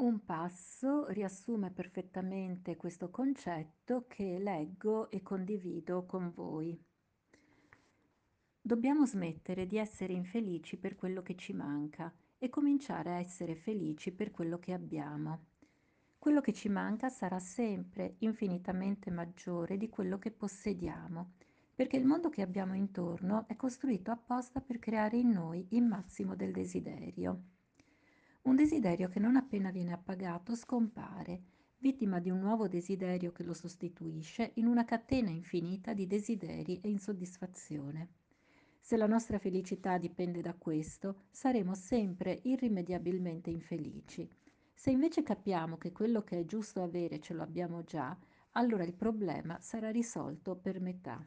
Un passo riassume perfettamente questo concetto che leggo e condivido con voi. Dobbiamo smettere di essere infelici per quello che ci manca e cominciare a essere felici per quello che abbiamo. Quello che ci manca sarà sempre infinitamente maggiore di quello che possediamo, perché il mondo che abbiamo intorno è costruito apposta per creare in noi il massimo del desiderio. Un desiderio che non appena viene appagato scompare, vittima di un nuovo desiderio che lo sostituisce in una catena infinita di desideri e insoddisfazione. Se la nostra felicità dipende da questo, saremo sempre irrimediabilmente infelici. Se invece capiamo che quello che è giusto avere ce lo abbiamo già, allora il problema sarà risolto per metà.